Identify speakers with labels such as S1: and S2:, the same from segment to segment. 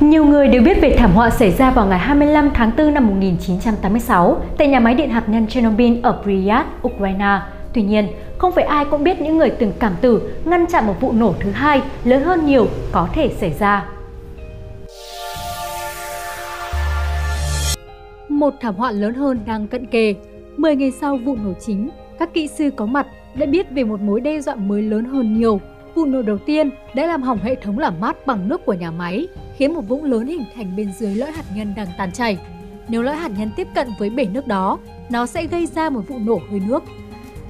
S1: Nhiều người đều biết về thảm họa xảy ra vào ngày 25 tháng 4 năm 1986 tại nhà máy điện hạt nhân Chernobyl ở Pripyat, Ukraine. Tuy nhiên, không phải ai cũng biết những người từng cảm tử ngăn chặn một vụ nổ thứ hai lớn hơn nhiều có thể xảy ra. Một thảm họa lớn hơn đang cận kề. 10 ngày sau vụ nổ chính, các kỹ sư có mặt đã biết về một mối đe dọa mới lớn hơn nhiều Vụ nổ đầu tiên đã làm hỏng hệ thống làm mát bằng nước của nhà máy, khiến một vũng lớn hình thành bên dưới lõi hạt nhân đang tàn chảy. Nếu lõi hạt nhân tiếp cận với bể nước đó, nó sẽ gây ra một vụ nổ hơi nước.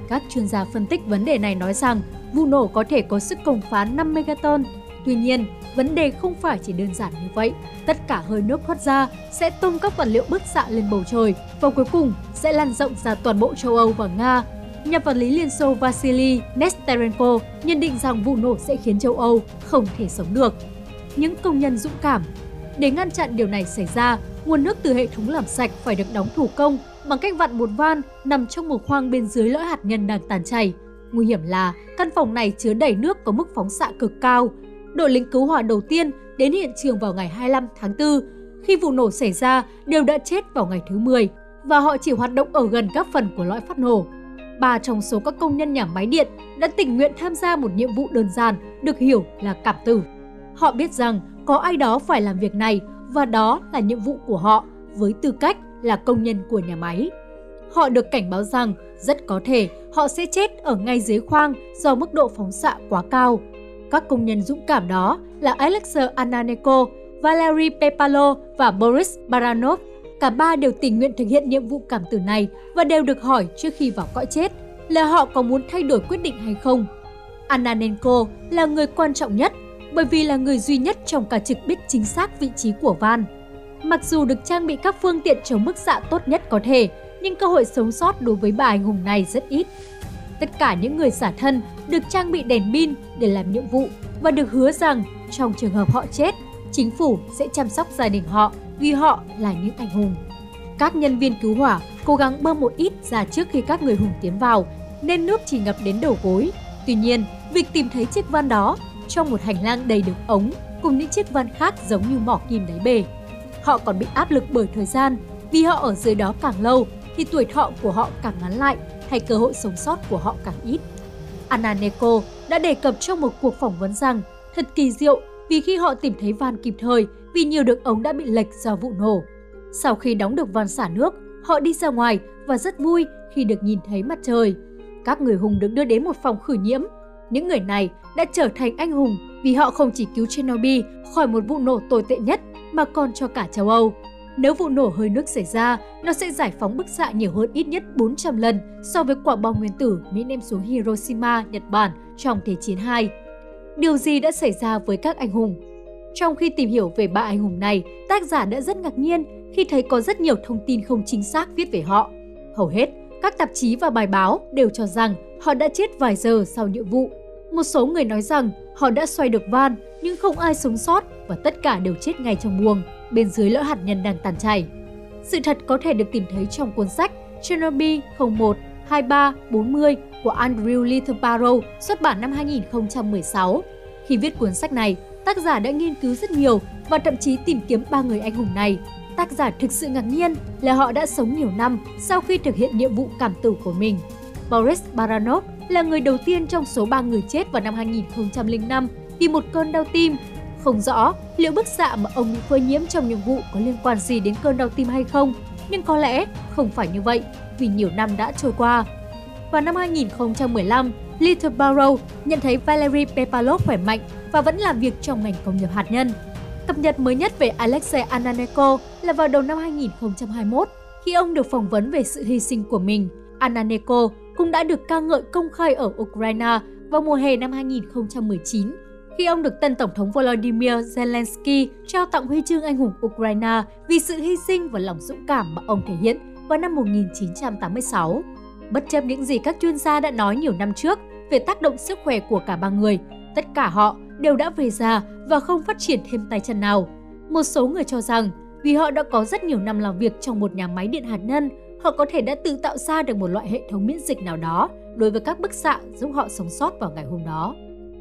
S1: Các chuyên gia phân tích vấn đề này nói rằng vụ nổ có thể có sức công phá 5 megaton. Tuy nhiên, vấn đề không phải chỉ đơn giản như vậy. Tất cả hơi nước thoát ra sẽ tung các vật liệu bức xạ lên bầu trời và cuối cùng sẽ lan rộng ra toàn bộ châu Âu và Nga Nhà vật lý Liên Xô Vasily Nesterenko nhận định rằng vụ nổ sẽ khiến châu Âu không thể sống được. Những công nhân dũng cảm. Để ngăn chặn điều này xảy ra, nguồn nước từ hệ thống làm sạch phải được đóng thủ công bằng cách vặn một van nằm trong một khoang bên dưới lõi hạt nhân đang tàn chảy. Nguy hiểm là căn phòng này chứa đầy nước có mức phóng xạ cực cao. Đội lính cứu hỏa đầu tiên đến hiện trường vào ngày 25 tháng 4. Khi vụ nổ xảy ra, đều đã chết vào ngày thứ 10 và họ chỉ hoạt động ở gần các phần của lõi phát nổ ba trong số các công nhân nhà máy điện đã tình nguyện tham gia một nhiệm vụ đơn giản được hiểu là cảm tử. Họ biết rằng có ai đó phải làm việc này và đó là nhiệm vụ của họ với tư cách là công nhân của nhà máy. Họ được cảnh báo rằng rất có thể họ sẽ chết ở ngay dưới khoang do mức độ phóng xạ quá cao. Các công nhân dũng cảm đó là Alexei Ananenko, Valery Pepalo và Boris Baranov Cả ba đều tình nguyện thực hiện nhiệm vụ cảm tử này và đều được hỏi trước khi vào cõi chết là họ có muốn thay đổi quyết định hay không. Ananenko là người quan trọng nhất bởi vì là người duy nhất trong cả trực biết chính xác vị trí của van. Mặc dù được trang bị các phương tiện chống bức xạ dạ tốt nhất có thể, nhưng cơ hội sống sót đối với bà anh hùng này rất ít. Tất cả những người xả thân được trang bị đèn pin để làm nhiệm vụ và được hứa rằng trong trường hợp họ chết, chính phủ sẽ chăm sóc gia đình họ vì họ là những anh hùng. Các nhân viên cứu hỏa cố gắng bơm một ít ra trước khi các người hùng tiến vào, nên nước chỉ ngập đến đầu gối. Tuy nhiên, việc tìm thấy chiếc van đó trong một hành lang đầy đường ống cùng những chiếc van khác giống như mỏ kim đáy bể. Họ còn bị áp lực bởi thời gian, vì họ ở dưới đó càng lâu thì tuổi thọ của họ càng ngắn lại hay cơ hội sống sót của họ càng ít. Anna Neko đã đề cập trong một cuộc phỏng vấn rằng thật kỳ diệu vì khi họ tìm thấy van kịp thời vì nhiều đường ống đã bị lệch do vụ nổ. Sau khi đóng được van xả nước, họ đi ra ngoài và rất vui khi được nhìn thấy mặt trời. Các người hùng được đưa đến một phòng khử nhiễm. Những người này đã trở thành anh hùng vì họ không chỉ cứu Chernobyl khỏi một vụ nổ tồi tệ nhất mà còn cho cả châu Âu. Nếu vụ nổ hơi nước xảy ra, nó sẽ giải phóng bức xạ nhiều hơn ít nhất 400 lần so với quả bom nguyên tử Mỹ ném xuống Hiroshima, Nhật Bản trong Thế chiến II. Điều gì đã xảy ra với các anh hùng? Trong khi tìm hiểu về ba anh hùng này, tác giả đã rất ngạc nhiên khi thấy có rất nhiều thông tin không chính xác viết về họ. Hầu hết, các tạp chí và bài báo đều cho rằng họ đã chết vài giờ sau nhiệm vụ. Một số người nói rằng họ đã xoay được van nhưng không ai sống sót và tất cả đều chết ngay trong buồng, bên dưới lỡ hạt nhân đang tàn chảy. Sự thật có thể được tìm thấy trong cuốn sách Chernobyl 01 23 40 của Andrew Little Barrow xuất bản năm 2016. Khi viết cuốn sách này, tác giả đã nghiên cứu rất nhiều và thậm chí tìm kiếm ba người anh hùng này. Tác giả thực sự ngạc nhiên là họ đã sống nhiều năm sau khi thực hiện nhiệm vụ cảm tử của mình. Boris Baranov là người đầu tiên trong số ba người chết vào năm 2005 vì một cơn đau tim. Không rõ liệu bức xạ mà ông bị phơi nhiễm trong nhiệm vụ có liên quan gì đến cơn đau tim hay không, nhưng có lẽ không phải như vậy vì nhiều năm đã trôi qua. Vào năm 2015, Little Barrow nhận thấy Valery Pepalov khỏe mạnh và vẫn làm việc trong ngành công nghiệp hạt nhân. Cập nhật mới nhất về Alexei Ananenko là vào đầu năm 2021, khi ông được phỏng vấn về sự hy sinh của mình. Ananenko cũng đã được ca ngợi công khai ở Ukraine vào mùa hè năm 2019, khi ông được tân Tổng thống Volodymyr Zelensky trao tặng huy chương anh hùng Ukraine vì sự hy sinh và lòng dũng cảm mà ông thể hiện vào năm 1986. Bất chấp những gì các chuyên gia đã nói nhiều năm trước về tác động sức khỏe của cả ba người, tất cả họ đều đã về già và không phát triển thêm tay chân nào. Một số người cho rằng vì họ đã có rất nhiều năm làm việc trong một nhà máy điện hạt nhân, họ có thể đã tự tạo ra được một loại hệ thống miễn dịch nào đó đối với các bức xạ giúp họ sống sót vào ngày hôm đó.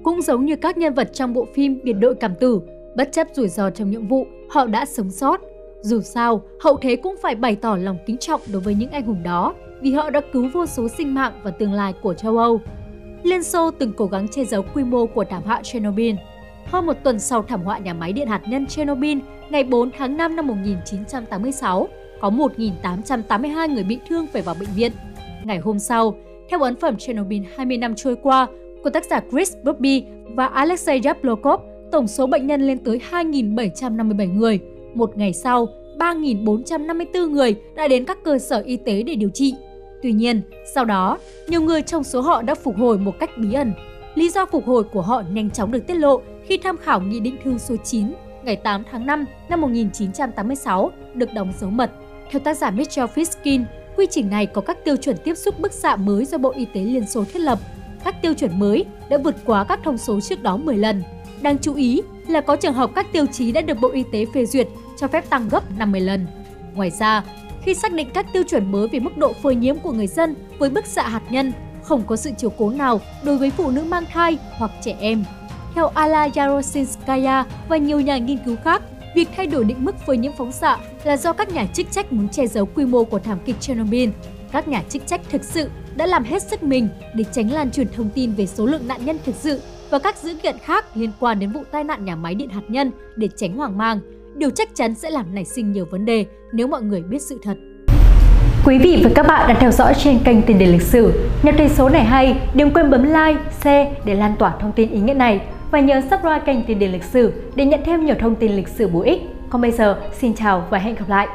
S1: Cũng giống như các nhân vật trong bộ phim Biệt đội cảm tử, Bất chấp rủi ro trong nhiệm vụ, họ đã sống sót. Dù sao, hậu thế cũng phải bày tỏ lòng kính trọng đối với những anh hùng đó vì họ đã cứu vô số sinh mạng và tương lai của châu Âu. Liên Xô từng cố gắng che giấu quy mô của thảm họa Chernobyl. Hơn một tuần sau thảm họa nhà máy điện hạt nhân Chernobyl, ngày 4 tháng 5 năm 1986, có 1.882 người bị thương phải vào bệnh viện. Ngày hôm sau, theo ấn phẩm Chernobyl 20 năm trôi qua của tác giả Chris Bubby và Alexei Yablokov, tổng số bệnh nhân lên tới 2.757 người. Một ngày sau, 3.454 người đã đến các cơ sở y tế để điều trị. Tuy nhiên, sau đó, nhiều người trong số họ đã phục hồi một cách bí ẩn. Lý do phục hồi của họ nhanh chóng được tiết lộ khi tham khảo Nghị định thư số 9 ngày 8 tháng 5 năm 1986 được đóng dấu mật. Theo tác giả Mitchell Fiskin, quy trình này có các tiêu chuẩn tiếp xúc bức xạ mới do Bộ Y tế Liên Xô thiết lập. Các tiêu chuẩn mới đã vượt quá các thông số trước đó 10 lần. Đáng chú ý là có trường hợp các tiêu chí đã được Bộ Y tế phê duyệt cho phép tăng gấp 50 lần. Ngoài ra, khi xác định các tiêu chuẩn mới về mức độ phơi nhiễm của người dân với bức xạ hạt nhân, không có sự chiều cố nào đối với phụ nữ mang thai hoặc trẻ em. Theo Ala Yarosinskaya và nhiều nhà nghiên cứu khác, việc thay đổi định mức phơi nhiễm phóng xạ là do các nhà chức trách muốn che giấu quy mô của thảm kịch Chernobyl. Các nhà chức trách thực sự đã làm hết sức mình để tránh lan truyền thông tin về số lượng nạn nhân thực sự và các dữ kiện khác liên quan đến vụ tai nạn nhà máy điện hạt nhân để tránh hoang mang. Điều chắc chắn sẽ làm nảy sinh nhiều vấn đề nếu mọi người biết sự thật. Quý vị và các bạn đang theo dõi trên kênh Tiền đề lịch sử. Nếu thấy số này hay, đừng quên bấm like, share để lan tỏa thông tin ý nghĩa này và nhớ subscribe kênh Tiền đề lịch sử để nhận thêm nhiều thông tin lịch sử bổ ích. Còn bây giờ, xin chào và hẹn gặp lại!